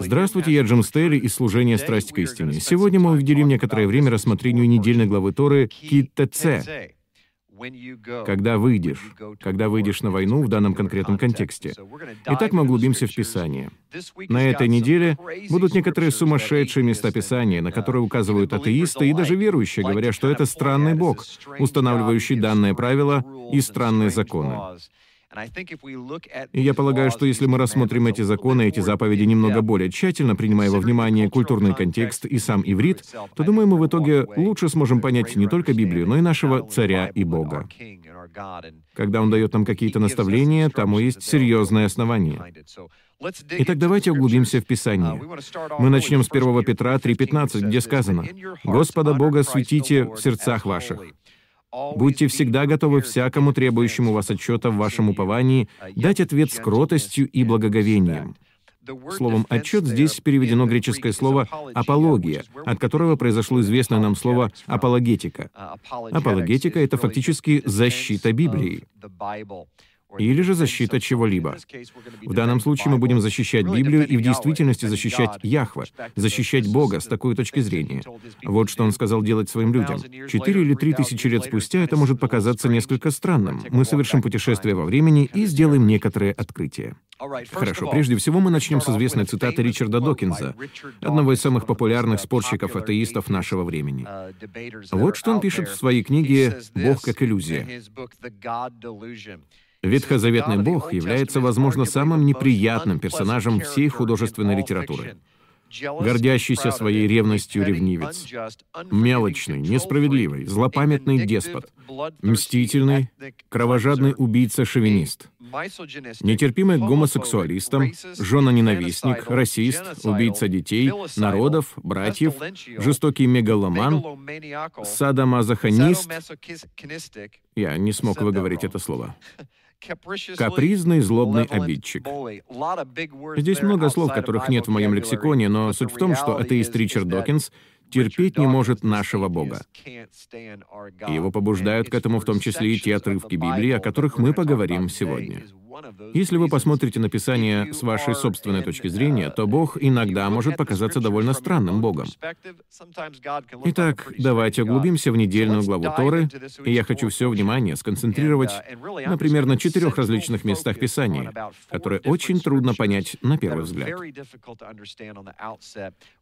Здравствуйте, я Джим Стейли из служения «Страсть к истине». Сегодня мы уделим некоторое время рассмотрению недельной главы Торы Кит-ТЦ, когда выйдешь, когда выйдешь на войну в данном конкретном контексте. Итак, мы углубимся в Писание. На этой неделе будут некоторые сумасшедшие места Писания, на которые указывают атеисты и даже верующие, говоря, что это странный Бог, устанавливающий данное правило и странные законы. И я полагаю, что если мы рассмотрим эти законы, эти заповеди немного более тщательно, принимая во внимание культурный контекст и сам иврит, то, думаю, мы в итоге лучше сможем понять не только Библию, но и нашего царя и Бога. Когда он дает нам какие-то наставления, тому есть серьезное основание. Итак, давайте углубимся в Писание. Мы начнем с 1 Петра 3.15, где сказано, «Господа Бога светите в сердцах ваших». Будьте всегда готовы всякому требующему вас отчета в вашем уповании дать ответ с кротостью и благоговением. Словом «отчет» здесь переведено греческое слово «апология», от которого произошло известное нам слово «апологетика». Апологетика — это фактически защита Библии или же защита чего-либо. В данном случае мы будем защищать Библию и в действительности защищать Яхве, защищать Бога с такой точки зрения. Вот что он сказал делать своим людям. Четыре или три тысячи лет спустя это может показаться несколько странным. Мы совершим путешествие во времени и сделаем некоторые открытия. Хорошо, прежде всего мы начнем с известной цитаты Ричарда Докинза, одного из самых популярных спорщиков-атеистов нашего времени. Вот что он пишет в своей книге «Бог как иллюзия». Ветхозаветный Бог является, возможно, самым неприятным персонажем всей художественной литературы. Гордящийся своей ревностью ревнивец, мелочный, несправедливый, злопамятный деспот, мстительный, кровожадный убийца-шовинист, нетерпимый к гомосексуалистам, жена-ненавистник, расист, убийца детей, народов, братьев, жестокий мегаломан, садомазохонист, я не смог выговорить это слово, Капризный, злобный обидчик. Здесь много слов, которых нет в моем лексиконе, но суть в том, что атеист Ричард Докинс терпеть не может нашего Бога. И его побуждают к этому в том числе и те отрывки Библии, о которых мы поговорим сегодня. Если вы посмотрите на Писание с вашей собственной точки зрения, то Бог иногда может показаться довольно странным Богом. Итак, давайте углубимся в недельную главу Торы, и я хочу все внимание сконцентрировать, например, на четырех различных местах Писания, которые очень трудно понять на первый взгляд.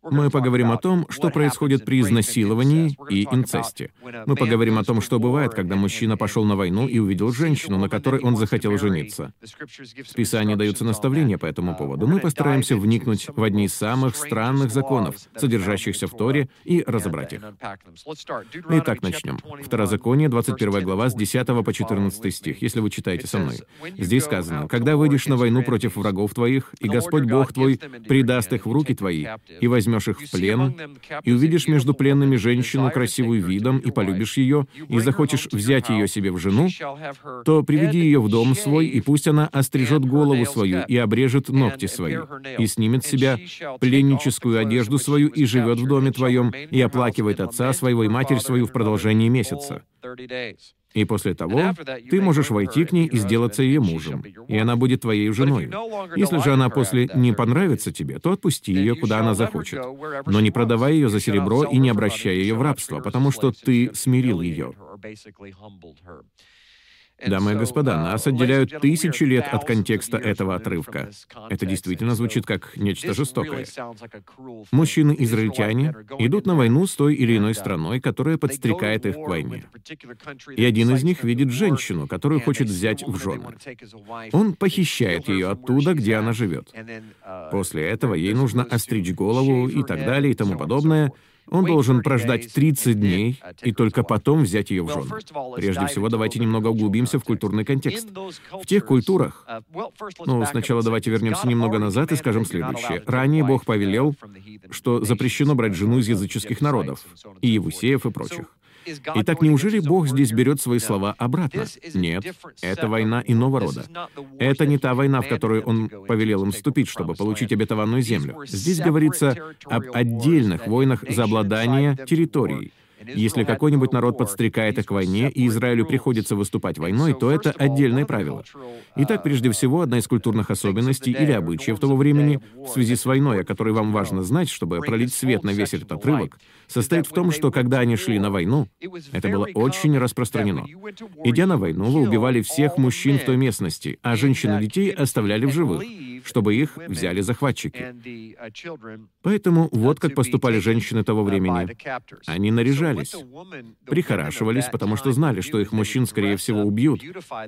Мы поговорим о том, что происходит при изнасиловании и инцесте. Мы поговорим о том, что бывает, когда мужчина пошел на войну и увидел женщину, на которой он захотел жениться. В Писании даются наставления по этому поводу. Мы постараемся вникнуть в одни из самых странных законов, содержащихся в Торе, и разобрать их. Итак, начнем. Второзаконие, 21 глава, с 10 по 14 стих, если вы читаете со мной. Здесь сказано, «Когда выйдешь на войну против врагов твоих, и Господь Бог твой предаст их в руки твои, и возьмешь их в плен, и увидишь между пленными женщину красивую видом, и полюбишь ее, и захочешь взять ее себе в жену, то приведи ее в дом свой, и пусть она она острижет голову свою и обрежет ногти свои, и снимет с себя пленническую одежду свою и живет в доме твоем, и оплакивает отца своего и матерь свою в продолжении месяца. И после того ты можешь войти к ней и сделаться ее мужем, и она будет твоей женой. Если же она после не понравится тебе, то отпусти ее, куда она захочет. Но не продавай ее за серебро и не обращай ее в рабство, потому что ты смирил ее. Дамы и господа, нас отделяют тысячи лет от контекста этого отрывка. Это действительно звучит как нечто жестокое. Мужчины-израильтяне идут на войну с той или иной страной, которая подстрекает их к войне. И один из них видит женщину, которую хочет взять в жены. Он похищает ее оттуда, где она живет. После этого ей нужно остричь голову и так далее и тому подобное — он должен прождать 30 дней и только потом взять ее в жены. Прежде всего, давайте немного углубимся в культурный контекст. В тех культурах... Ну, сначала давайте вернемся немного назад и скажем следующее. Ранее Бог повелел, что запрещено брать жену из языческих народов, и Евусеев, и прочих. Итак, неужели Бог здесь берет свои слова обратно? Нет, это война иного рода. Это не та война, в которую Он повелел им вступить, чтобы получить обетованную землю. Здесь говорится об отдельных войнах за обладание территорией. Если какой-нибудь народ подстрекает их к войне, и Израилю приходится выступать войной, то это отдельное правило. Итак, прежде всего, одна из культурных особенностей или обычаев того времени в связи с войной, о которой вам важно знать, чтобы пролить свет на весь этот отрывок, состоит в том, что когда они шли на войну, это было очень распространено. Идя на войну, вы убивали всех мужчин в той местности, а женщин и детей оставляли в живых, чтобы их взяли захватчики. Поэтому вот как поступали женщины того времени. Они наряжались, прихорашивались, потому что знали, что их мужчин, скорее всего, убьют,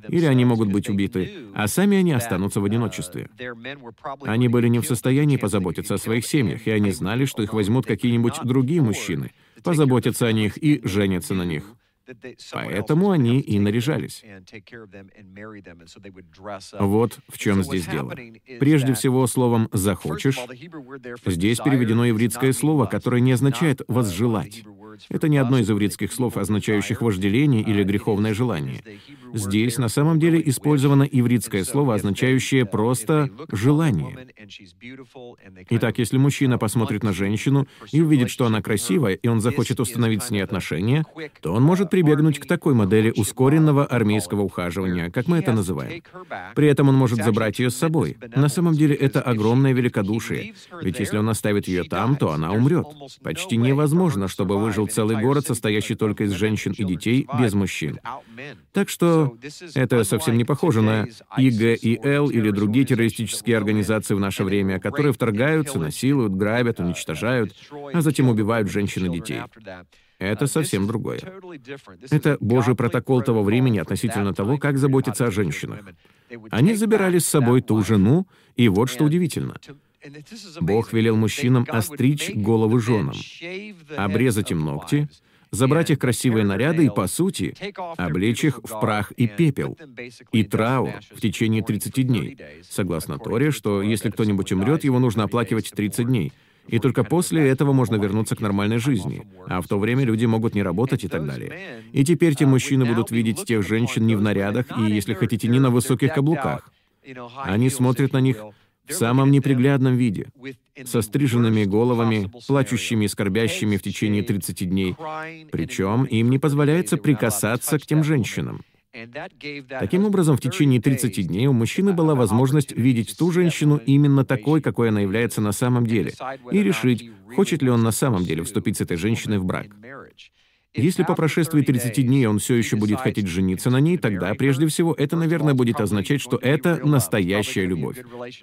или они могут быть убиты, а сами они останутся в одиночестве. Они были не в состоянии позаботиться о своих семьях, и они знали, что их возьмут какие-нибудь другие мужчины, позаботятся о них и женятся на них. Поэтому они и наряжались. Вот в чем здесь дело. Прежде всего, словом «захочешь» здесь переведено ивритское слово, которое не означает «возжелать». Это не одно из ивритских слов, означающих вожделение или греховное желание. Здесь на самом деле использовано ивритское слово, означающее просто «желание». Итак, если мужчина посмотрит на женщину и увидит, что она красивая, и он захочет установить с ней отношения, то он может прибегнуть к такой модели ускоренного армейского ухаживания, как мы это называем. При этом он может забрать ее с собой. На самом деле это огромное великодушие, ведь если он оставит ее там, то она умрет. Почти невозможно, чтобы выжил целый город, состоящий только из женщин и детей, без мужчин. Так что это совсем не похоже на ИГИЛ или другие террористические организации в наше время, которые вторгаются, насилуют, грабят, уничтожают, а затем убивают женщин и детей. Это совсем другое. Это Божий протокол того времени относительно того, как заботиться о женщинах. Они забирали с собой ту жену, и вот что удивительно. Бог велел мужчинам остричь головы женам, обрезать им ногти, забрать их красивые наряды и, по сути, облечь их в прах и пепел, и траур в течение 30 дней, согласно Торе, что если кто-нибудь умрет, его нужно оплакивать 30 дней. И только после этого можно вернуться к нормальной жизни. А в то время люди могут не работать и так далее. И теперь те мужчины будут видеть тех женщин не в нарядах и, если хотите, не на высоких каблуках. Они смотрят на них в самом неприглядном виде, со стриженными головами, плачущими и скорбящими в течение 30 дней. Причем им не позволяется прикасаться к тем женщинам. Таким образом, в течение 30 дней у мужчины была возможность видеть ту женщину именно такой, какой она является на самом деле, и решить, хочет ли он на самом деле вступить с этой женщиной в брак. Если по прошествии 30 дней он все еще будет хотеть жениться на ней, тогда, прежде всего, это, наверное, будет означать, что это настоящая любовь.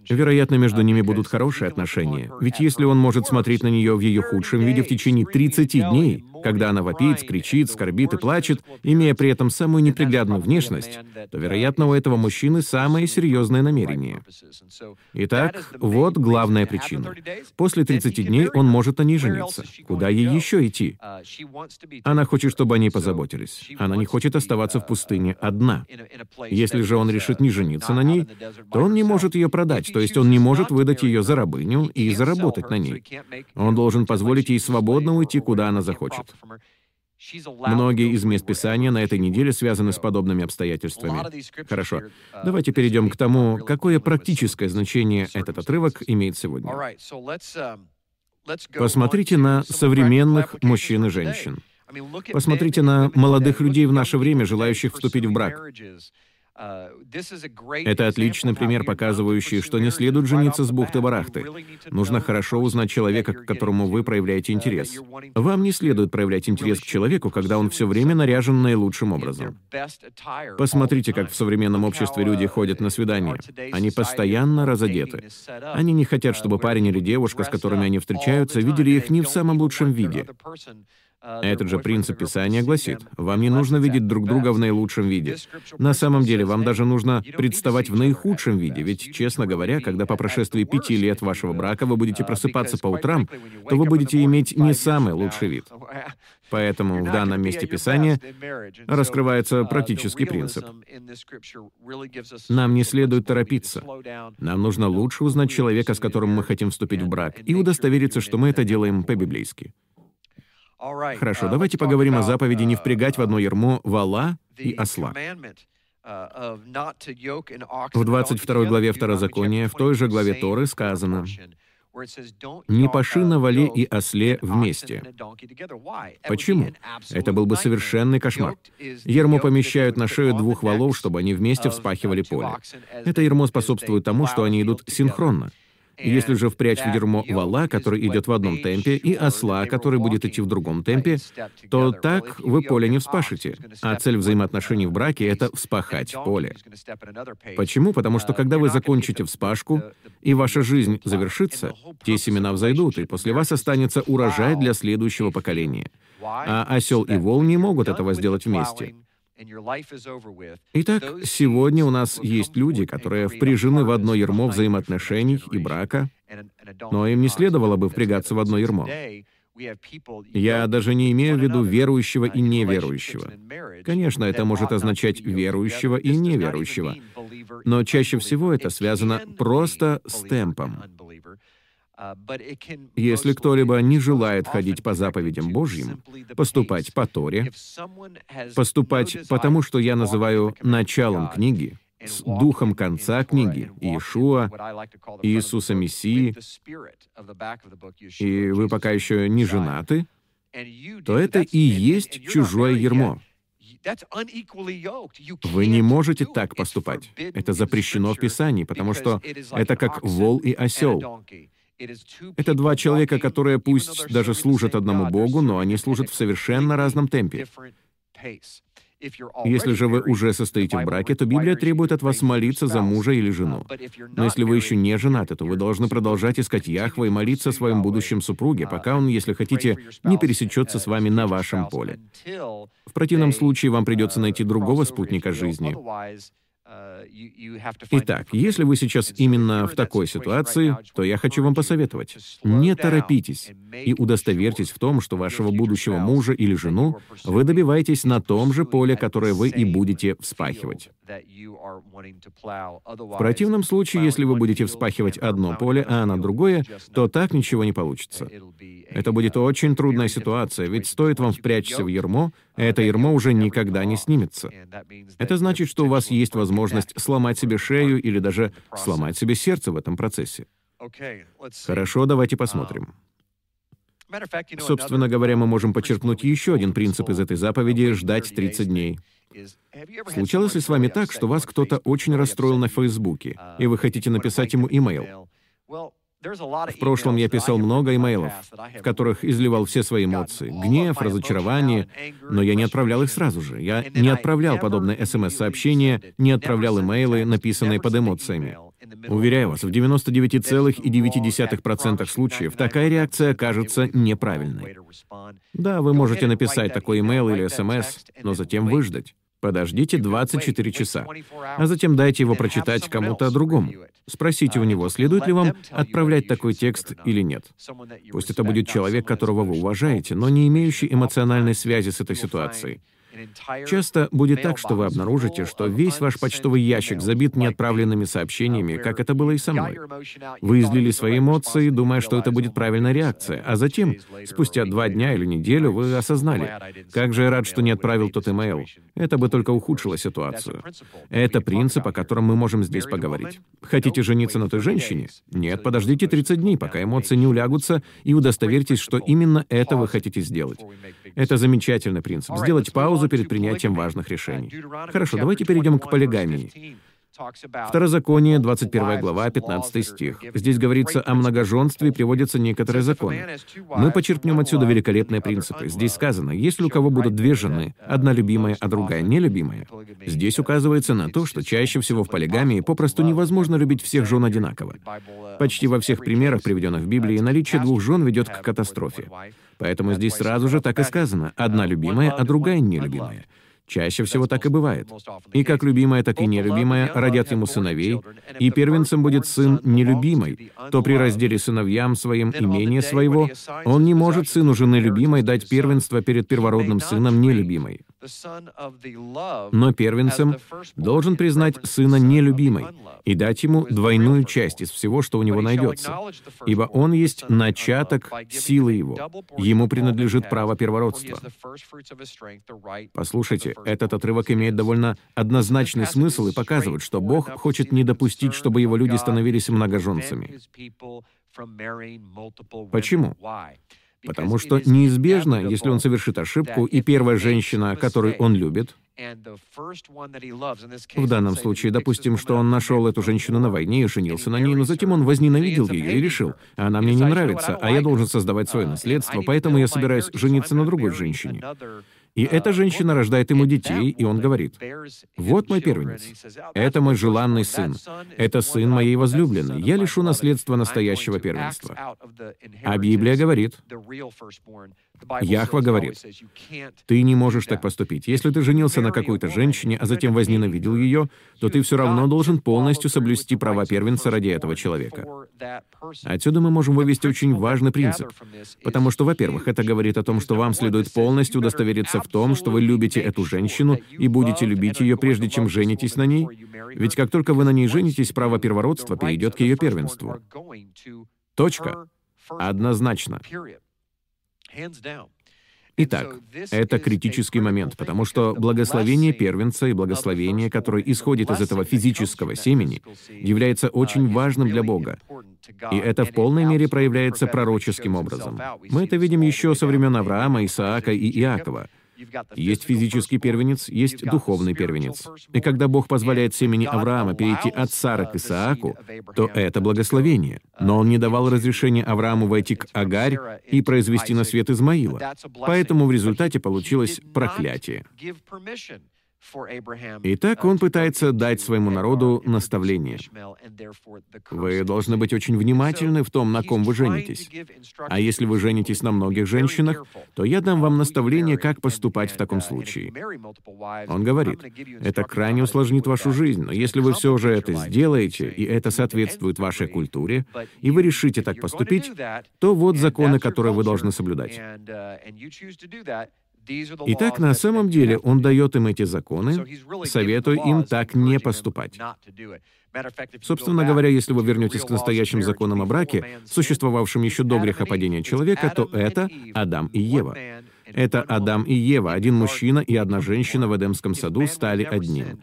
Вероятно, между ними будут хорошие отношения. Ведь если он может смотреть на нее в ее худшем виде в течение 30 дней, когда она вопит, кричит, скорбит и плачет, имея при этом самую неприглядную внешность, то, вероятно, у этого мужчины самое серьезное намерение. Итак, вот главная причина. После 30 дней он может на ней жениться. Куда ей еще идти? Она хочет, чтобы о ней позаботились. Она не хочет оставаться в пустыне одна. Если же он решит не жениться на ней, то он не может ее продать, то есть он не может выдать ее за рабыню и заработать на ней. Он должен позволить ей свободно уйти, куда она захочет. Многие из мест Писания на этой неделе связаны с подобными обстоятельствами. Хорошо. Давайте перейдем к тому, какое практическое значение этот отрывок имеет сегодня. Посмотрите на современных мужчин и женщин. Посмотрите на молодых людей в наше время, желающих вступить в брак. Uh, Это отличный пример, показывающий, что не следует жениться с бухты-барахты. Нужно хорошо узнать человека, к которому вы проявляете uh, интерес. Вам не следует проявлять интерес к человеку, когда он все время наряжен наилучшим образом. Посмотрите, как в современном обществе люди uh, ходят на свидания. Они постоянно разодеты. Они не хотят, чтобы парень или девушка, с которыми они встречаются, видели их не в самом лучшем виде. Этот же принцип Писания гласит, вам не нужно видеть друг друга в наилучшем виде. На самом деле, вам даже нужно представать в наихудшем виде, ведь, честно говоря, когда по прошествии пяти лет вашего брака вы будете просыпаться по утрам, то вы будете иметь не самый лучший вид. Поэтому в данном месте Писания раскрывается практический принцип. Нам не следует торопиться. Нам нужно лучше узнать человека, с которым мы хотим вступить в брак, и удостовериться, что мы это делаем по-библейски. Хорошо, давайте поговорим о заповеди не впрягать в одно ярмо вала и осла. В 22 главе Второзакония, в той же главе Торы сказано, Не паши на вале и осле вместе. Почему? Это был бы совершенный кошмар. Ермо помещают на шею двух валов, чтобы они вместе вспахивали поле. Это ермо способствует тому, что они идут синхронно. Если же впрячь в дерьмо вала, который идет в одном темпе, и осла, который будет идти в другом темпе, то так вы поле не вспашете. А цель взаимоотношений в браке — это вспахать поле. Почему? Потому что когда вы закончите вспашку, и ваша жизнь завершится, те семена взойдут, и после вас останется урожай для следующего поколения. А осел и вол не могут этого сделать вместе. Итак, сегодня у нас есть люди, которые впряжены в одно ермо взаимоотношений и брака, но им не следовало бы впрягаться в одно ермо. Я даже не имею в виду верующего и неверующего. Конечно, это может означать верующего и неверующего, но чаще всего это связано просто с темпом. Uh, Если кто-либо не желает ходить по заповедям Божьим, поступать по Торе, поступать по тому, что я называю началом книги, с духом конца книги, Иешуа, Иисуса Мессии, и вы пока еще не женаты, то это и есть чужое ермо. Вы не можете так поступать. Это запрещено в Писании, потому что это как вол и осел. Это два человека, которые пусть даже служат одному Богу, но они служат в совершенно разном темпе. Если же вы уже состоите в браке, то Библия требует от вас молиться за мужа или жену. Но если вы еще не женаты, то вы должны продолжать искать Яхва и молиться о своем будущем супруге, пока он, если хотите, не пересечется с вами на вашем поле. В противном случае вам придется найти другого спутника жизни. Uh, Итак, если вы сейчас именно в такой ситуации, то я хочу вам посоветовать. Не торопитесь и удостоверьтесь в том, что вашего будущего мужа или жену вы добиваетесь на том же поле, которое вы и будете вспахивать. В противном случае, если вы будете вспахивать одно поле, а она другое, то так ничего не получится. Это будет очень трудная ситуация, ведь стоит вам впрячься в ермо, это ермо уже никогда не снимется. Это значит, что у вас есть возможность сломать себе шею или даже сломать себе сердце в этом процессе. Хорошо, давайте посмотрим. Собственно говоря, мы можем подчеркнуть еще один принцип из этой заповеди — ждать 30 дней. Случалось ли с вами так, что вас кто-то очень расстроил на Фейсбуке, и вы хотите написать ему имейл? В прошлом я писал много имейлов, в которых изливал все свои эмоции, гнев, разочарование, но я не отправлял их сразу же. Я не отправлял подобные СМС-сообщения, не отправлял имейлы, написанные под эмоциями. Уверяю вас, в 99,9% случаев такая реакция кажется неправильной. Да, вы можете написать такой имейл или СМС, но затем выждать. Подождите 24 часа, а затем дайте его прочитать кому-то другому. Спросите у него, следует ли вам отправлять такой текст или нет. Пусть это будет человек, которого вы уважаете, но не имеющий эмоциональной связи с этой ситуацией. Часто будет так, что вы обнаружите, что весь ваш почтовый ящик забит неотправленными сообщениями, как это было и со мной. Вы излили свои эмоции, думая, что это будет правильная реакция, а затем, спустя два дня или неделю, вы осознали, как же я рад, что не отправил тот имейл. Это бы только ухудшило ситуацию. Это принцип, о котором мы можем здесь поговорить. Хотите жениться на той женщине? Нет, подождите 30 дней, пока эмоции не улягутся, и удостоверьтесь, что именно это вы хотите сделать. Это замечательный принцип. Сделать паузу перед принятием важных решений. Хорошо, давайте перейдем к полигамии. Второзаконие, 21 глава, 15 стих. Здесь говорится о многоженстве приводятся некоторые законы. Мы почерпнем отсюда великолепные принципы. Здесь сказано, если у кого будут две жены, одна любимая, а другая нелюбимая, здесь указывается на то, что чаще всего в полигамии попросту невозможно любить всех жен одинаково. Почти во всех примерах, приведенных в Библии, наличие двух жен ведет к катастрофе. Поэтому здесь сразу же так и сказано, одна любимая, а другая нелюбимая. Чаще всего так и бывает. И как любимая, так и нелюбимая родят ему сыновей, и первенцем будет сын нелюбимый, то при разделе сыновьям своим имение своего он не может сыну жены любимой дать первенство перед первородным сыном нелюбимой. Но первенцем должен признать сына нелюбимой и дать ему двойную часть из всего, что у него найдется, ибо он есть начаток силы его. Ему принадлежит право первородства. Послушайте, этот отрывок имеет довольно однозначный смысл и показывает, что Бог хочет не допустить, чтобы его люди становились многоженцами. Почему? Потому что неизбежно, если он совершит ошибку, и первая женщина, которую он любит, в данном случае, допустим, что он нашел эту женщину на войне и женился на ней, но затем он возненавидел ее и решил, она мне не нравится, а я должен создавать свое наследство, поэтому я собираюсь жениться на другой женщине. И эта женщина рождает ему детей, и он говорит, «Вот мой первенец. Это мой желанный сын. Это сын моей возлюбленной. Я лишу наследства настоящего первенства». А Библия говорит, Яхва говорит, «Ты не можешь так поступить. Если ты женился на какой-то женщине, а затем возненавидел ее, то ты все равно должен полностью соблюсти права первенца ради этого человека». Отсюда мы можем вывести очень важный принцип, потому что, во-первых, это говорит о том, что вам следует полностью удостовериться в том, что вы любите эту женщину и будете любить ее, прежде чем женитесь на ней, ведь как только вы на ней женитесь, право первородства перейдет к ее первенству. Точка. Однозначно. Итак, это критический момент, потому что благословение первенца и благословение, которое исходит из этого физического семени, является очень важным для Бога. И это в полной мере проявляется пророческим образом. Мы это видим еще со времен Авраама, Исаака и Иакова — есть физический первенец, есть духовный первенец. И когда Бог позволяет семени Авраама перейти от Сары к Исааку, то это благословение. Но Он не давал разрешения Аврааму войти к Агарь и произвести на свет Измаила. Поэтому в результате получилось проклятие. Итак, он пытается дать своему народу наставление. Вы должны быть очень внимательны в том, на ком вы женитесь. А если вы женитесь на многих женщинах, то я дам вам наставление, как поступать в таком случае. Он говорит, это крайне усложнит вашу жизнь, но если вы все же это сделаете, и это соответствует вашей культуре, и вы решите так поступить, то вот законы, которые вы должны соблюдать. Итак, на самом деле он дает им эти законы, советуя им так не поступать. Собственно говоря, если вы вернетесь к настоящим законам о браке, существовавшим еще до грехопадения человека, то это Адам и Ева. Это Адам и Ева, один мужчина и одна женщина в Эдемском саду стали одним.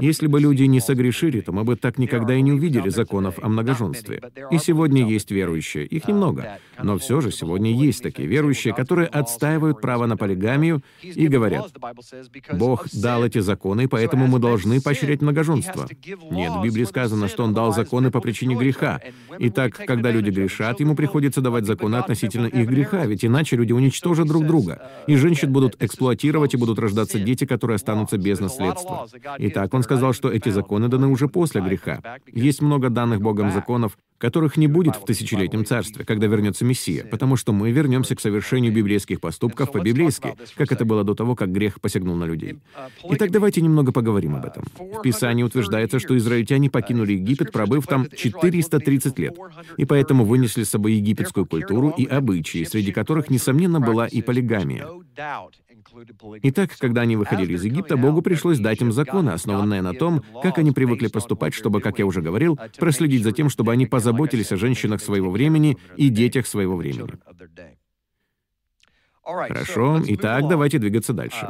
Если бы люди не согрешили, то мы бы так никогда и не увидели законов о многоженстве. И сегодня есть верующие, их немного, но все же сегодня есть такие верующие, которые отстаивают право на полигамию и говорят, Бог дал эти законы, поэтому мы должны поощрять многоженство. Нет, в Библии сказано, что Он дал законы по причине греха. И так, когда люди грешат, Ему приходится давать законы относительно их греха, ведь иначе люди уничтожат друг друга и женщин будут эксплуатировать, и будут рождаться дети, которые останутся без наследства. Итак, он сказал, что эти законы даны уже после греха. Есть много данных Богом законов, которых не будет в тысячелетнем царстве, когда вернется Мессия, потому что мы вернемся к совершению библейских поступков по-библейски, как это было до того, как грех посягнул на людей. Итак, давайте немного поговорим об этом. В Писании утверждается, что израильтяне покинули Египет, пробыв там 430 лет, и поэтому вынесли с собой египетскую культуру и обычаи, среди которых, несомненно, была и полигамия. Итак, когда они выходили из Египта, Богу пришлось дать им законы, основанные на том, как они привыкли поступать, чтобы, как я уже говорил, проследить за тем, чтобы они позаботились о женщинах своего времени и детях своего времени. Хорошо, итак, давайте двигаться дальше.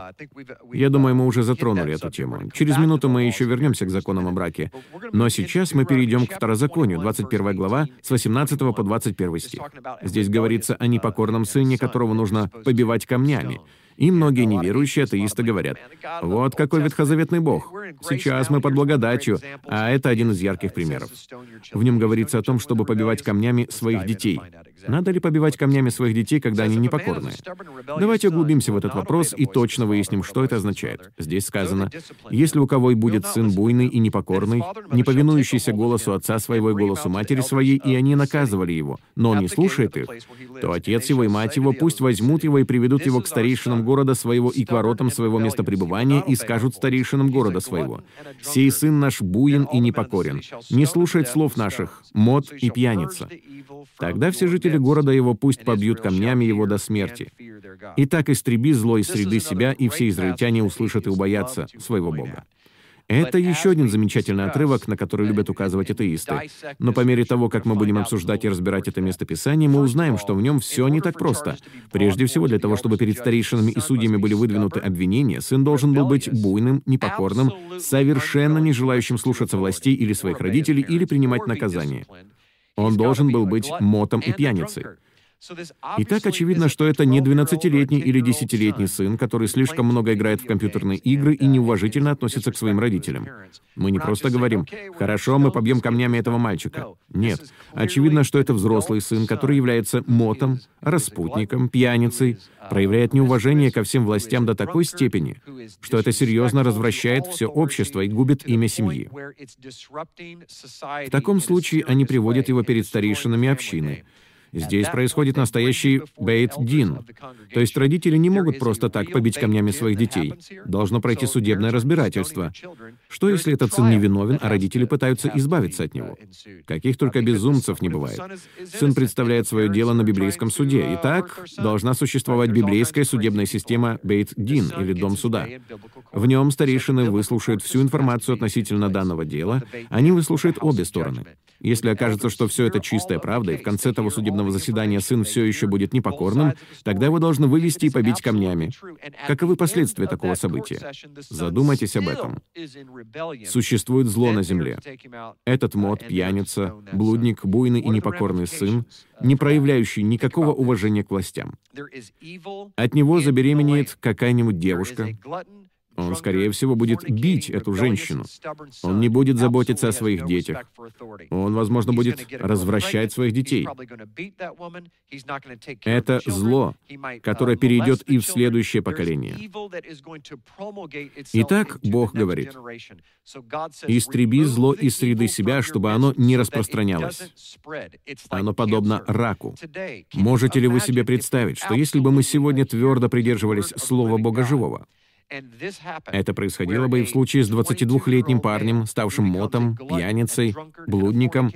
Я думаю, мы уже затронули эту тему. Через минуту мы еще вернемся к законам о браке. Но сейчас мы перейдем к второзаконию, 21 глава, с 18 по 21 стих. Здесь говорится о непокорном сыне, которого нужно побивать камнями. И многие неверующие атеисты говорят, вот какой ветхозаветный Бог. Сейчас мы под благодатью, а это один из ярких примеров. В нем говорится о том, чтобы побивать камнями своих детей. Надо ли побивать камнями своих детей, когда они непокорные? Давайте углубимся в этот вопрос и точно выясним, что это означает. Здесь сказано, «Если у кого и будет сын буйный и непокорный, не повинующийся голосу отца своего и голосу матери своей, и они наказывали его, но он не слушает их, то отец его и мать его пусть возьмут его и приведут его к старейшинам города своего и к воротам своего места пребывания и скажут старейшинам города своего, «Сей сын наш буин и непокорен, не слушает слов наших, мод и пьяница». Тогда все жители жители города его пусть побьют камнями его до смерти. И так истреби зло из среды себя, и все израильтяне услышат и убоятся своего Бога. Это еще один замечательный отрывок, на который любят указывать атеисты. Но по мере того, как мы будем обсуждать и разбирать это местописание, мы узнаем, что в нем все не так просто. Прежде всего, для того, чтобы перед старейшинами и судьями были выдвинуты обвинения, сын должен был быть буйным, непокорным, совершенно не желающим слушаться властей или своих родителей или принимать наказание. Он должен был быть мотом и пьяницей. И так очевидно, что это не 12-летний или 10-летний сын, который слишком много играет в компьютерные игры и неуважительно относится к своим родителям. Мы не просто говорим «хорошо, мы побьем камнями этого мальчика». Нет. Очевидно, что это взрослый сын, который является мотом, распутником, пьяницей, проявляет неуважение ко всем властям до такой степени, что это серьезно развращает все общество и губит имя семьи. В таком случае они приводят его перед старейшинами общины, Здесь происходит настоящий бейт-дин. То есть родители не могут просто так побить камнями своих детей. Должно пройти судебное разбирательство. Что если этот сын невиновен, а родители пытаются избавиться от него? Каких только безумцев не бывает. Сын представляет свое дело на библейском суде. Итак, должна существовать библейская судебная система бейт-дин, или дом суда. В нем старейшины выслушают всю информацию относительно данного дела, они выслушают обе стороны. Если окажется, что все это чистая правда, и в конце того судебного заседания сын все еще будет непокорным, тогда его должны вывести и побить камнями. Каковы последствия такого события? Задумайтесь об этом. Существует зло на земле. Этот мод, пьяница, блудник, буйный и непокорный сын, не проявляющий никакого уважения к властям. От него забеременеет какая-нибудь девушка, он, скорее всего, будет бить эту женщину. Он не будет заботиться о своих детях. Он, возможно, будет развращать своих детей. Это зло, которое перейдет и в следующее поколение. Итак, Бог говорит, «Истреби зло из среды себя, чтобы оно не распространялось. Оно подобно раку. Можете ли вы себе представить, что если бы мы сегодня твердо придерживались Слова Бога Живого, это происходило бы и в случае с 22-летним парнем, ставшим мотом, пьяницей, блудником,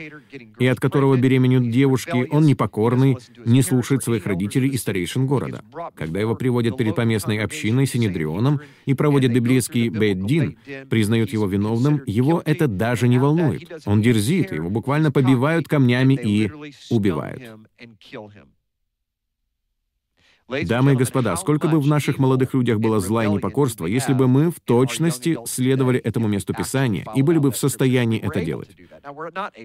и от которого беременеют девушки, он непокорный, не слушает своих родителей и старейшин города. Когда его приводят перед поместной общиной, Синедрионом, и проводят библейский бейт-дин, признают его виновным, его это даже не волнует. Он дерзит, его буквально побивают камнями и убивают. Дамы и господа, сколько бы в наших молодых людях было зла и непокорства, если бы мы в точности следовали этому месту Писания и были бы в состоянии это делать.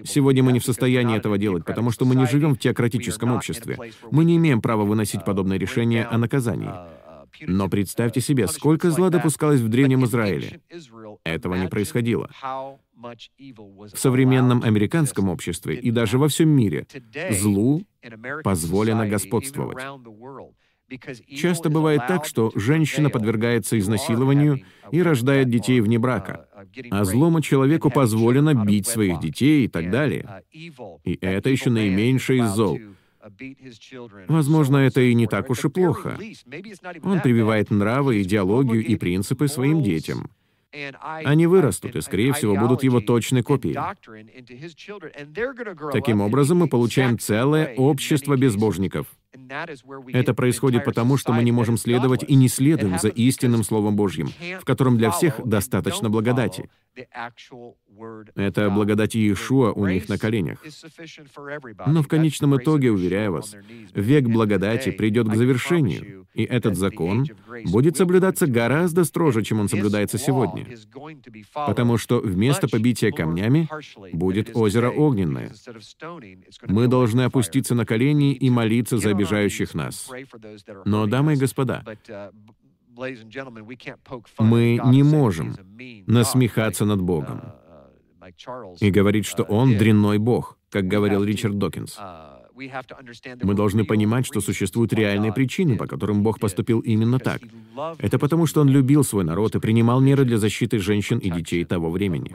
Сегодня мы не в состоянии этого делать, потому что мы не живем в теократическом обществе. Мы не имеем права выносить подобное решение о наказании. Но представьте себе, сколько зла допускалось в Древнем Израиле. Этого не происходило. В современном американском обществе и даже во всем мире злу позволено господствовать. Часто бывает так, что женщина подвергается изнасилованию и рождает детей вне брака, а злому человеку позволено бить своих детей и так далее. И это еще наименьшее из зол. Возможно, это и не так уж и плохо. Он прививает нравы, идеологию и принципы своим детям. Они вырастут и, скорее всего, будут его точной копией. Таким образом, мы получаем целое общество безбожников — это происходит потому, что мы не можем следовать и не следуем за истинным Словом Божьим, в котором для всех достаточно благодати. Это благодать Иешуа у них на коленях. Но в конечном итоге, уверяю вас, век благодати придет к завершению, и этот закон будет соблюдаться гораздо строже, чем он соблюдается сегодня. Потому что вместо побития камнями будет озеро огненное. Мы должны опуститься на колени и молиться за обижающих нас. Но, дамы и господа, мы не можем насмехаться над Богом и говорить, что Он дрянной Бог, как говорил Ричард Докинс. Мы должны понимать, что существуют реальные причины, по которым Бог поступил именно так. Это потому, что Он любил свой народ и принимал меры для защиты женщин и детей того времени.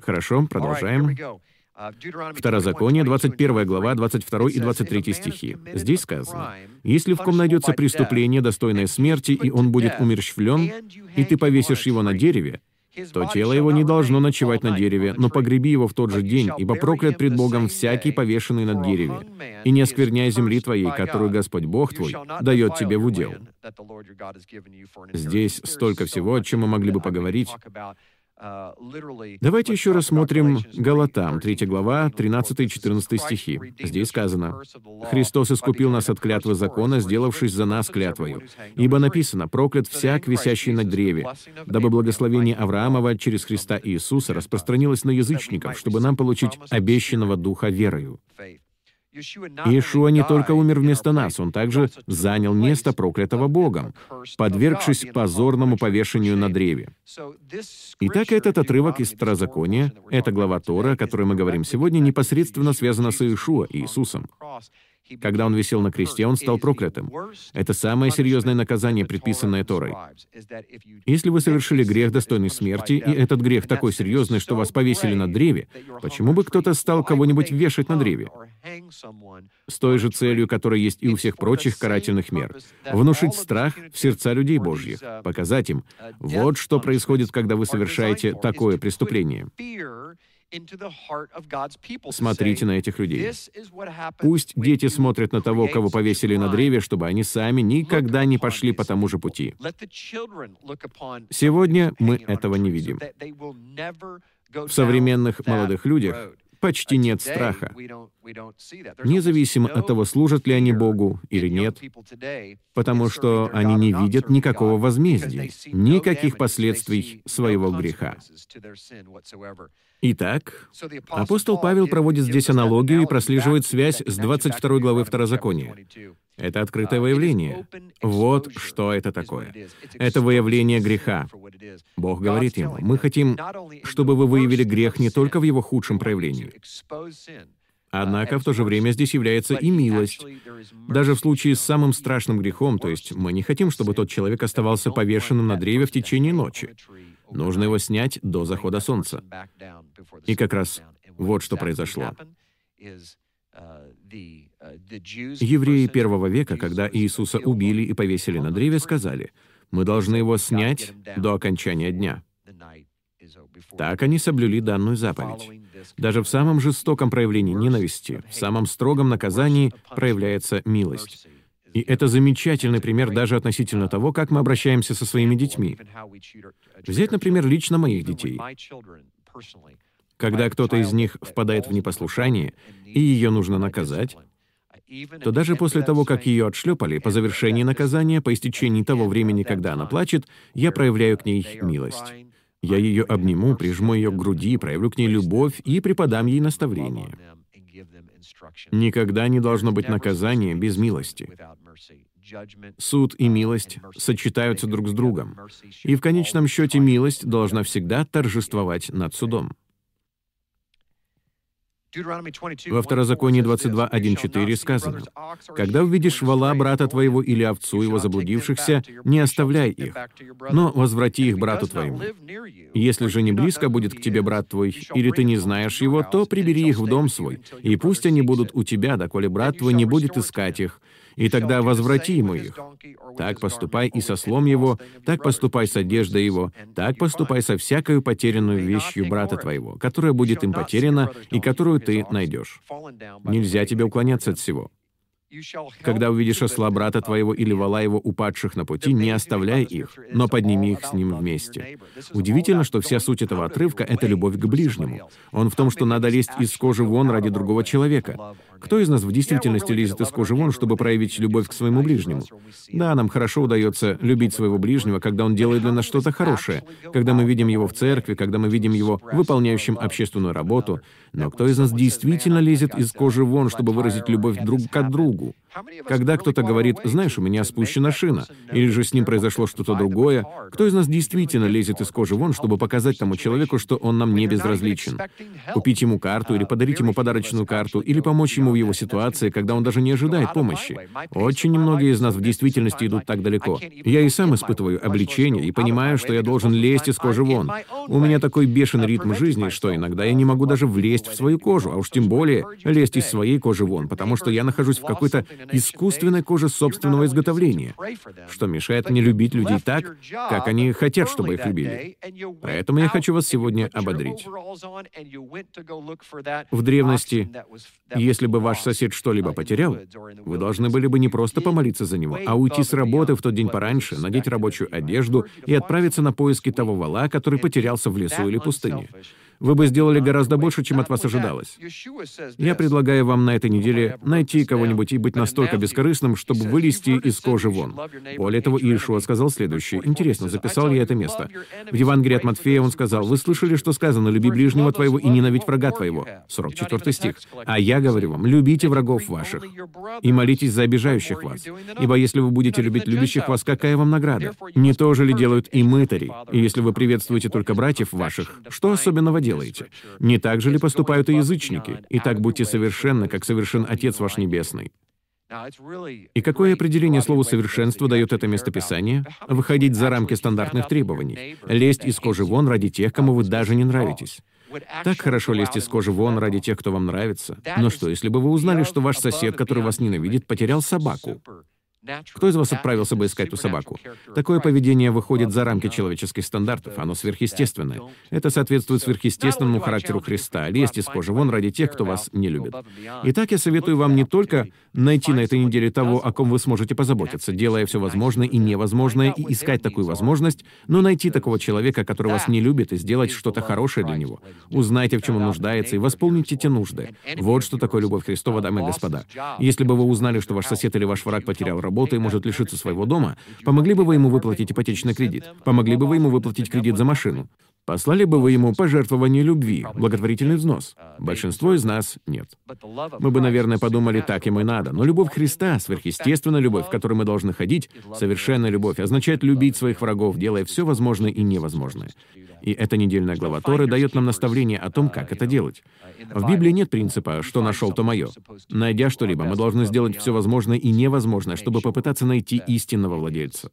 Хорошо, продолжаем. Второзаконие, 21 глава, 22 и 23 стихи. Здесь сказано, «Если в ком найдется преступление, достойное смерти, и он будет умерщвлен, и ты повесишь его на дереве, то тело его не должно ночевать на дереве, но погреби его в тот же день, ибо проклят пред Богом всякий повешенный на дереве. И не оскверняй земли твоей, которую Господь Бог твой дает тебе в удел. Здесь столько всего, о чем мы могли бы поговорить. Давайте еще рассмотрим Галатам, 3 глава, 13-14 стихи. Здесь сказано, «Христос искупил нас от клятвы закона, сделавшись за нас клятвою. Ибо написано, проклят всяк, висящий на древе, дабы благословение Авраамова через Христа Иисуса распространилось на язычников, чтобы нам получить обещанного Духа верою». Иешуа не только умер вместо нас, он также занял место проклятого Богом, подвергшись позорному повешению на древе. Итак, этот отрывок из Второзакония, эта глава Тора, о которой мы говорим сегодня, непосредственно связана с Иешуа, Иисусом. Когда он висел на кресте, он стал проклятым. Это самое серьезное наказание, предписанное Торой. Если вы совершили грех, достойный смерти, и этот грех такой серьезный, что вас повесили на древе, почему бы кто-то стал кого-нибудь вешать на древе? С той же целью, которая есть и у всех прочих карательных мер. Внушить страх в сердца людей Божьих, показать им, вот что происходит, когда вы совершаете такое преступление. Смотрите на этих людей. Пусть дети смотрят на того, кого повесили на древе, чтобы они сами никогда не пошли по тому же пути. Сегодня мы этого не видим. В современных молодых людях почти нет страха. Независимо от того, служат ли они Богу или нет, потому что они не видят никакого возмездия, никаких последствий своего греха. Итак, апостол Павел проводит здесь аналогию и прослеживает связь с 22 главы Второзакония. Это открытое выявление. Вот что это такое. Это выявление греха. Бог говорит ему, мы хотим, чтобы вы выявили грех не только в его худшем проявлении. Однако в то же время здесь является и милость. Даже в случае с самым страшным грехом, то есть мы не хотим, чтобы тот человек оставался повешенным на древе в течение ночи. Нужно его снять до захода солнца. И как раз вот что произошло. Евреи первого века, когда Иисуса убили и повесили на древе, сказали, «Мы должны его снять до окончания дня». Так они соблюли данную заповедь. Даже в самом жестоком проявлении ненависти, в самом строгом наказании проявляется милость. И это замечательный пример даже относительно того, как мы обращаемся со своими детьми. Взять, например, лично моих детей. Когда кто-то из них впадает в непослушание, и ее нужно наказать, то даже после того, как ее отшлепали, по завершении наказания, по истечении того времени, когда она плачет, я проявляю к ней милость. Я ее обниму, прижму ее к груди, проявлю к ней любовь и преподам ей наставление. Никогда не должно быть наказания без милости. Суд и милость сочетаются друг с другом, и в конечном счете милость должна всегда торжествовать над судом. Во Второзаконии 22.1.4 сказано, «Когда увидишь вала брата твоего или овцу его заблудившихся, не оставляй их, но возврати их брату твоему. Если же не близко будет к тебе брат твой, или ты не знаешь его, то прибери их в дом свой, и пусть они будут у тебя, доколе брат твой не будет искать их, и тогда возврати ему их. Так поступай и со слом его, так поступай с одеждой его, так поступай со всякою потерянную вещью брата твоего, которая будет им потеряна и которую ты найдешь. Нельзя тебе уклоняться от всего. Когда увидишь осла брата твоего или вала его упадших на пути, не оставляй их, но подними их с ним вместе. Удивительно, что вся суть этого отрывка — это любовь к ближнему. Он в том, что надо лезть из кожи вон ради другого человека. Кто из нас в действительности лезет из кожи вон, чтобы проявить любовь к своему ближнему? Да, нам хорошо удается любить своего ближнего, когда он делает для нас что-то хорошее, когда мы видим его в церкви, когда мы видим его выполняющим общественную работу. Но кто из нас действительно лезет из кожи вон, чтобы выразить любовь друг к другу? Когда кто-то говорит, знаешь, у меня спущена шина, или же с ним произошло что-то другое, кто из нас действительно лезет из кожи вон, чтобы показать тому человеку, что он нам не безразличен? Купить ему карту или подарить ему подарочную карту, или помочь ему в его ситуации, когда он даже не ожидает помощи. Очень немногие из нас в действительности идут так далеко. Я и сам испытываю обличение и понимаю, что я должен лезть из кожи вон. У меня такой бешеный ритм жизни, что иногда я не могу даже влезть в свою кожу, а уж тем более лезть из своей кожи вон, потому что я нахожусь в какой-то какой-то искусственной кожи собственного изготовления, что мешает мне любить людей так, как они хотят, чтобы их любили. Поэтому я хочу вас сегодня ободрить. В древности, если бы ваш сосед что-либо потерял, вы должны были бы не просто помолиться за него, а уйти с работы в тот день пораньше, надеть рабочую одежду и отправиться на поиски того вала, который потерялся в лесу или пустыне вы бы сделали гораздо больше, чем от вас ожидалось. Я предлагаю вам на этой неделе найти кого-нибудь и быть настолько бескорыстным, чтобы вылезти из кожи вон. Более того, Иешуа сказал следующее. Интересно, записал я это место. В Евангелии от Матфея он сказал, «Вы слышали, что сказано, люби ближнего твоего и ненавидь врага твоего». 44 стих. «А я говорю вам, любите врагов ваших и молитесь за обижающих вас. Ибо если вы будете любить любящих вас, какая вам награда? Не то же ли делают и мытари? И если вы приветствуете только братьев ваших, что особенного делать? Делаете? Не так же ли поступают и язычники? Итак, будьте совершенны, как совершен Отец ваш Небесный. И какое определение слову «совершенство» дает это местописание? Выходить за рамки стандартных требований. Лезть из кожи вон ради тех, кому вы даже не нравитесь. Так хорошо лезть из кожи вон ради тех, кто вам нравится. Но что, если бы вы узнали, что ваш сосед, который вас ненавидит, потерял собаку? Кто из вас отправился бы искать ту собаку? Такое поведение выходит за рамки человеческих стандартов, оно сверхъестественное. Это соответствует сверхъестественному характеру Христа, лезть из кожи вон ради тех, кто вас не любит. Итак, я советую вам не только найти на этой неделе того, о ком вы сможете позаботиться, делая все возможное и невозможное, и искать такую возможность, но найти такого человека, который вас не любит, и сделать что-то хорошее для него. Узнайте, в чем он нуждается, и восполните те нужды. Вот что такое любовь Христова, дамы и господа. Если бы вы узнали, что ваш сосед или ваш враг потерял работу, работы и может лишиться своего дома, помогли бы вы ему выплатить ипотечный кредит? Помогли бы вы ему выплатить кредит за машину? Послали бы вы ему пожертвование любви, благотворительный взнос? Большинство из нас — нет. Мы бы, наверное, подумали, так им и надо. Но любовь Христа, сверхъестественная любовь, в которой мы должны ходить, совершенная любовь, означает любить своих врагов, делая все возможное и невозможное. И эта недельная глава Торы дает нам наставление о том, как это делать. В Библии нет принципа «что нашел, то мое». Найдя что-либо, мы должны сделать все возможное и невозможное, чтобы попытаться найти истинного владельца.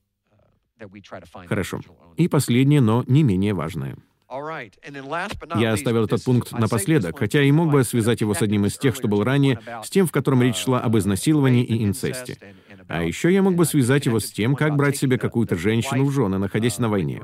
Хорошо. И последнее, но не менее важное. Я оставил этот пункт напоследок, хотя и мог бы связать его с одним из тех, что был ранее, с тем, в котором речь шла об изнасиловании и инцесте. А еще я мог бы связать его с тем, как брать себе какую-то женщину в жены, находясь на войне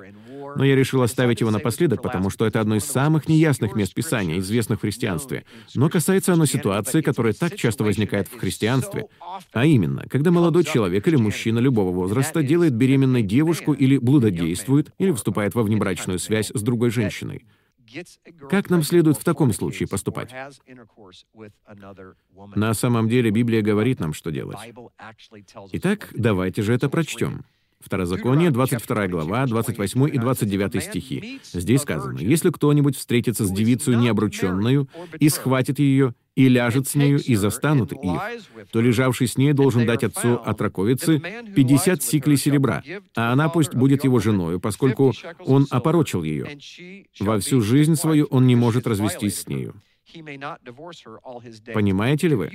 но я решил оставить его напоследок, потому что это одно из самых неясных мест Писания, известных в христианстве. Но касается оно ситуации, которая так часто возникает в христианстве. А именно, когда молодой человек или мужчина любого возраста делает беременной девушку или блудодействует, или вступает во внебрачную связь с другой женщиной. Как нам следует в таком случае поступать? На самом деле Библия говорит нам, что делать. Итак, давайте же это прочтем. Второзаконие, 22 глава, 28 и 29 стихи. Здесь сказано, «Если кто-нибудь встретится с девицей необрученную и схватит ее, и ляжет с нею, и застанут их, то лежавший с ней должен дать отцу от раковицы 50 сиклей серебра, а она пусть будет его женою, поскольку он опорочил ее. Во всю жизнь свою он не может развестись с нею. Понимаете ли вы?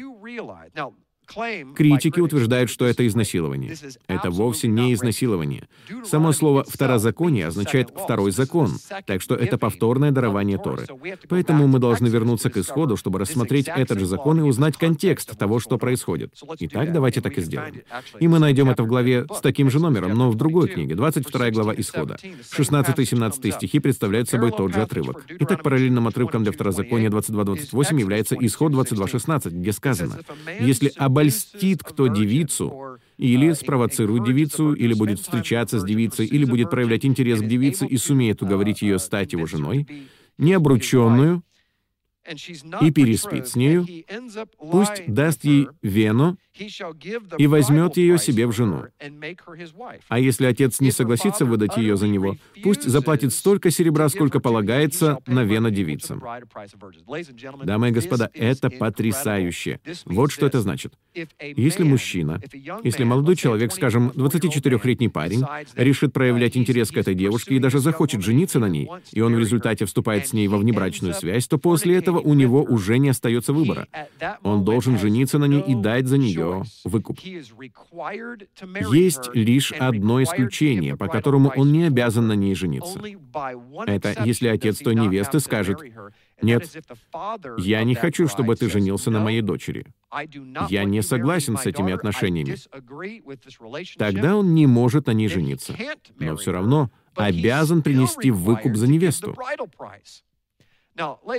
Критики утверждают, что это изнасилование. Это вовсе не изнасилование. Само слово «второзаконие» означает «второй закон», так что это повторное дарование Торы. Поэтому мы должны вернуться к исходу, чтобы рассмотреть этот же закон и узнать контекст того, что происходит. Итак, давайте так и сделаем. И мы найдем это в главе с таким же номером, но в другой книге, 22 глава Исхода. 16 и 17 стихи представляют собой тот же отрывок. Итак, параллельным отрывком для второзакония 22.28 является Исход 22.16, где сказано, «Если об обольстит кто девицу, или спровоцирует девицу, или будет встречаться с девицей, или будет проявлять интерес к девице и сумеет уговорить ее стать его женой, необрученную, и переспит с нею, пусть даст ей вену и возьмет ее себе в жену. А если отец не согласится выдать ее за него, пусть заплатит столько серебра, сколько полагается на вена девицам. Дамы и господа, это потрясающе. Вот что это значит. Если мужчина, если молодой человек, скажем, 24-летний парень, решит проявлять интерес к этой девушке и даже захочет жениться на ней, и он в результате вступает с ней во внебрачную связь, то после этого у него уже не остается выбора. Он должен жениться на ней и дать за нее выкуп. Есть лишь одно исключение, по которому он не обязан на ней жениться. Это если отец той невесты скажет, «Нет, я не хочу, чтобы ты женился на моей дочери. Я не согласен с этими отношениями». Тогда он не может на ней жениться, но все равно обязан принести выкуп за невесту.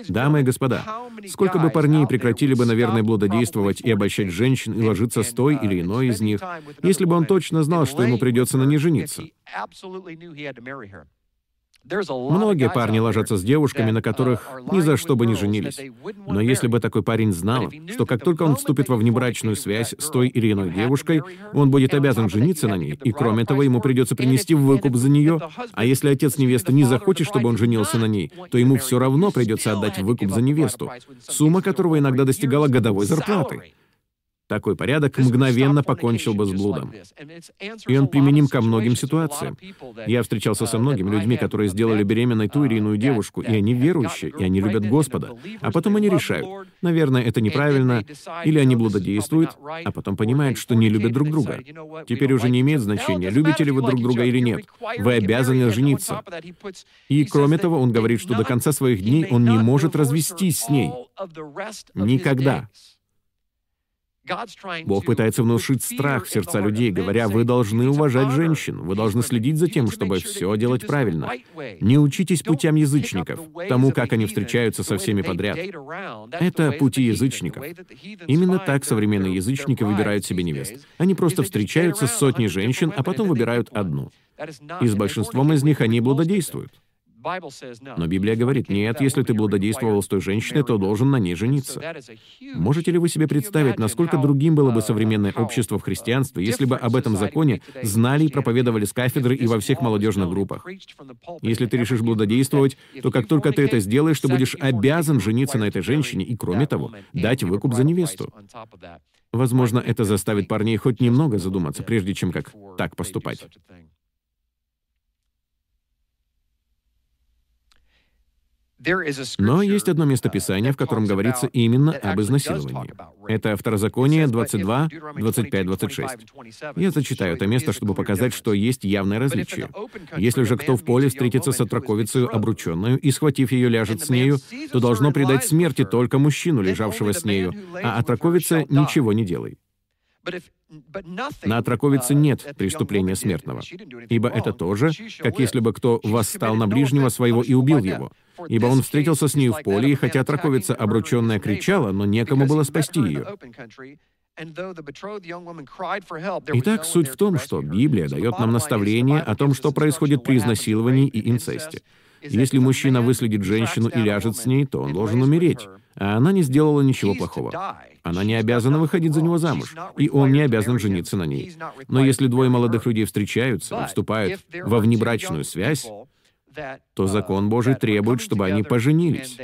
Дамы и господа, сколько бы парней прекратили бы, наверное, блудодействовать и обольщать женщин и ложиться с той или иной из них, если бы он точно знал, что ему придется на ней жениться. Многие парни ложатся с девушками, на которых ни за что бы не женились. Но если бы такой парень знал, что как только он вступит во внебрачную связь с той или иной девушкой, он будет обязан жениться на ней, и кроме того, ему придется принести выкуп за нее, а если отец невесты не захочет, чтобы он женился на ней, то ему все равно придется отдать выкуп за невесту, сумма которого иногда достигала годовой зарплаты. Такой порядок мгновенно покончил бы с блудом. И он применим ко многим ситуациям. Я встречался со многими людьми, которые сделали беременной ту или иную девушку, и они верующие, и они любят Господа. А потом они решают, наверное, это неправильно, или они блудодействуют, а потом понимают, что не любят друг друга. Теперь уже не имеет значения, любите ли вы друг друга или нет. Вы обязаны жениться. И кроме того, он говорит, что до конца своих дней он не может развестись с ней. Никогда. Бог пытается внушить страх в сердца людей, говоря, вы должны уважать женщин, вы должны следить за тем, чтобы все делать правильно. Не учитесь путям язычников, тому, как они встречаются со всеми подряд. Это пути язычников. Именно так современные язычники выбирают себе невест. Они просто встречаются с сотней женщин, а потом выбирают одну. И с большинством из них они блудодействуют. Но Библия говорит, нет, если ты блудодействовал с той женщиной, то должен на ней жениться. Можете ли вы себе представить, насколько другим было бы uh, современное общество в христианстве, если бы об этом законе знали и проповедовали с кафедры и во всех молодежных группах? Если ты решишь блудодействовать, то как только ты это сделаешь, ты будешь обязан жениться на этой женщине. И, кроме того, дать выкуп за невесту. Возможно, это заставит парней хоть немного задуматься, прежде чем как так поступать. Но есть одно местописание, в котором говорится именно об изнасиловании. Это Второзаконие 22, 25, 26. Я зачитаю это место, чтобы показать, что есть явное различие. Если же кто в поле встретится с отраковицей обрученную и, схватив ее, ляжет с нею, то должно предать смерти только мужчину, лежавшего с нею, а отраковица ничего не делай. На отраковице нет преступления смертного, ибо это тоже, как если бы кто восстал на ближнего своего и убил его. Ибо он встретился с нею в поле, и хотя отраковица обрученная кричала, но некому было спасти ее. Итак, суть в том, что Библия дает нам наставление о том, что происходит при изнасиловании и инцесте. Если мужчина выследит женщину и ляжет с ней, то он должен умереть, а она не сделала ничего плохого. Она не обязана выходить за него замуж, и он не обязан жениться на ней. Но если двое молодых людей встречаются и вступают во внебрачную связь, то закон Божий требует, чтобы они поженились,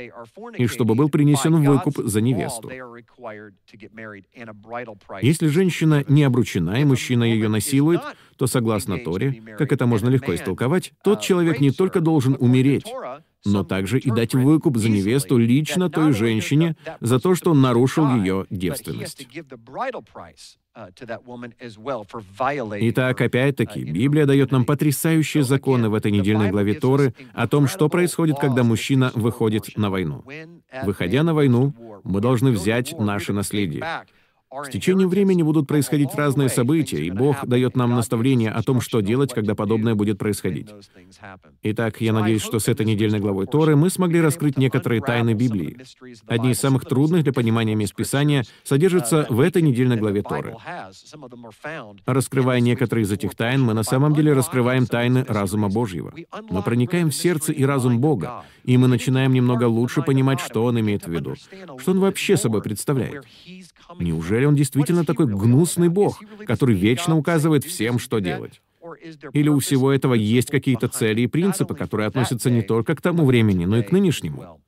и чтобы был принесен выкуп за невесту. Если женщина не обручена, и мужчина ее насилует, то, согласно Торе, как это можно легко истолковать, тот человек не только должен умереть, но также и дать выкуп за невесту лично той женщине за то, что он нарушил ее девственность. Итак, опять-таки, Библия дает нам потрясающие законы в этой недельной главе Торы о том, что происходит, когда мужчина выходит на войну. Выходя на войну, мы должны взять наше наследие. С течением времени будут происходить разные события, и Бог дает нам наставление о том, что делать, когда подобное будет происходить. Итак, я надеюсь, что с этой недельной главой Торы мы смогли раскрыть некоторые тайны Библии. Одни из самых трудных для понимания мест Писания содержатся в этой недельной главе Торы. Раскрывая некоторые из этих тайн, мы на самом деле раскрываем тайны разума Божьего. Мы проникаем в сердце и разум Бога, и мы начинаем немного лучше понимать, что Он имеет в виду, что Он вообще собой представляет. Неужели он действительно такой гнусный бог, который вечно указывает всем, что делать? Или у всего этого есть какие-то цели и принципы, которые относятся не только к тому времени, но и к нынешнему?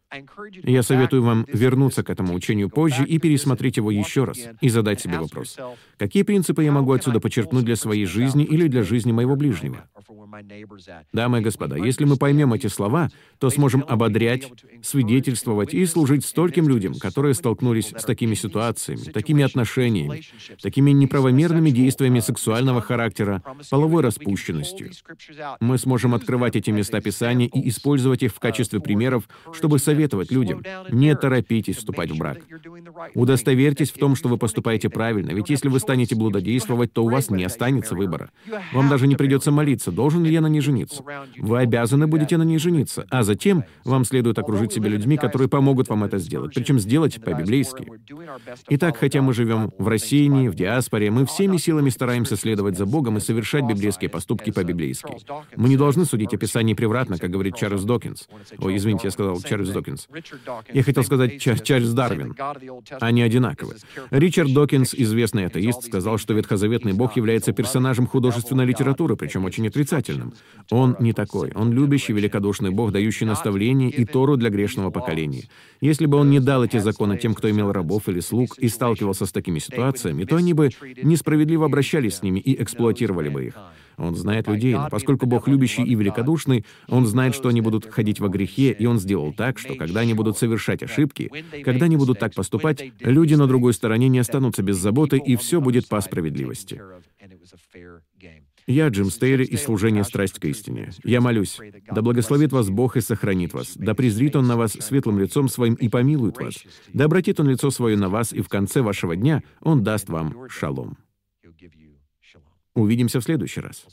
Я советую вам вернуться к этому учению позже и пересмотреть его еще раз, и задать себе вопрос, какие принципы я могу отсюда подчеркнуть для своей жизни или для жизни моего ближнего? Дамы и господа, если мы поймем эти слова, то сможем ободрять, свидетельствовать и служить стольким людям, которые столкнулись с такими ситуациями, такими отношениями, такими неправомерными действиями сексуального характера, половой распущенностью. Мы сможем открывать эти места Писания и использовать их в качестве примеров, чтобы советовать людям, не торопитесь вступать в брак. Удостоверьтесь в том, что вы поступаете правильно, ведь если вы станете блудодействовать, то у вас не останется выбора. Вам даже не придется молиться, должен ли я на ней жениться. Вы обязаны будете на ней жениться, а затем вам следует окружить себя людьми, которые помогут вам это сделать, причем сделать по-библейски. Итак, хотя мы живем в рассеянии, в диаспоре, мы всеми силами стараемся следовать за Богом и совершать библейские поступки по-библейски. Мы не должны судить о Писании превратно, как говорит Чарльз Докинс. Ой, извините, я сказал Чарльз Докинс. Я хотел сказать Чарльз Дарвин. Они одинаковы. Ричард Докинс, известный атеист, сказал, что ветхозаветный Бог является персонажем художественной литературы, причем очень отрицательным. Он не такой. Он любящий, великодушный Бог, дающий наставления и Тору для грешного поколения. Если бы он не дал эти законы тем, кто имел рабов или слуг и сталкивался с такими ситуациями, то они бы несправедливо обращались с ними и эксплуатировали бы их. Он знает людей, но поскольку Бог любящий и великодушный, Он знает, что они будут ходить во грехе, и Он сделал так, что когда они будут совершать ошибки, когда они будут так поступать, люди на другой стороне не останутся без заботы, и все будет по справедливости. Я Джим Стейли из служения «Страсть к истине». Я молюсь, да благословит вас Бог и сохранит вас, да презрит Он на вас светлым лицом своим и помилует вас, да обратит Он лицо свое на вас, и в конце вашего дня Он даст вам шалом. Увидимся в следующий раз.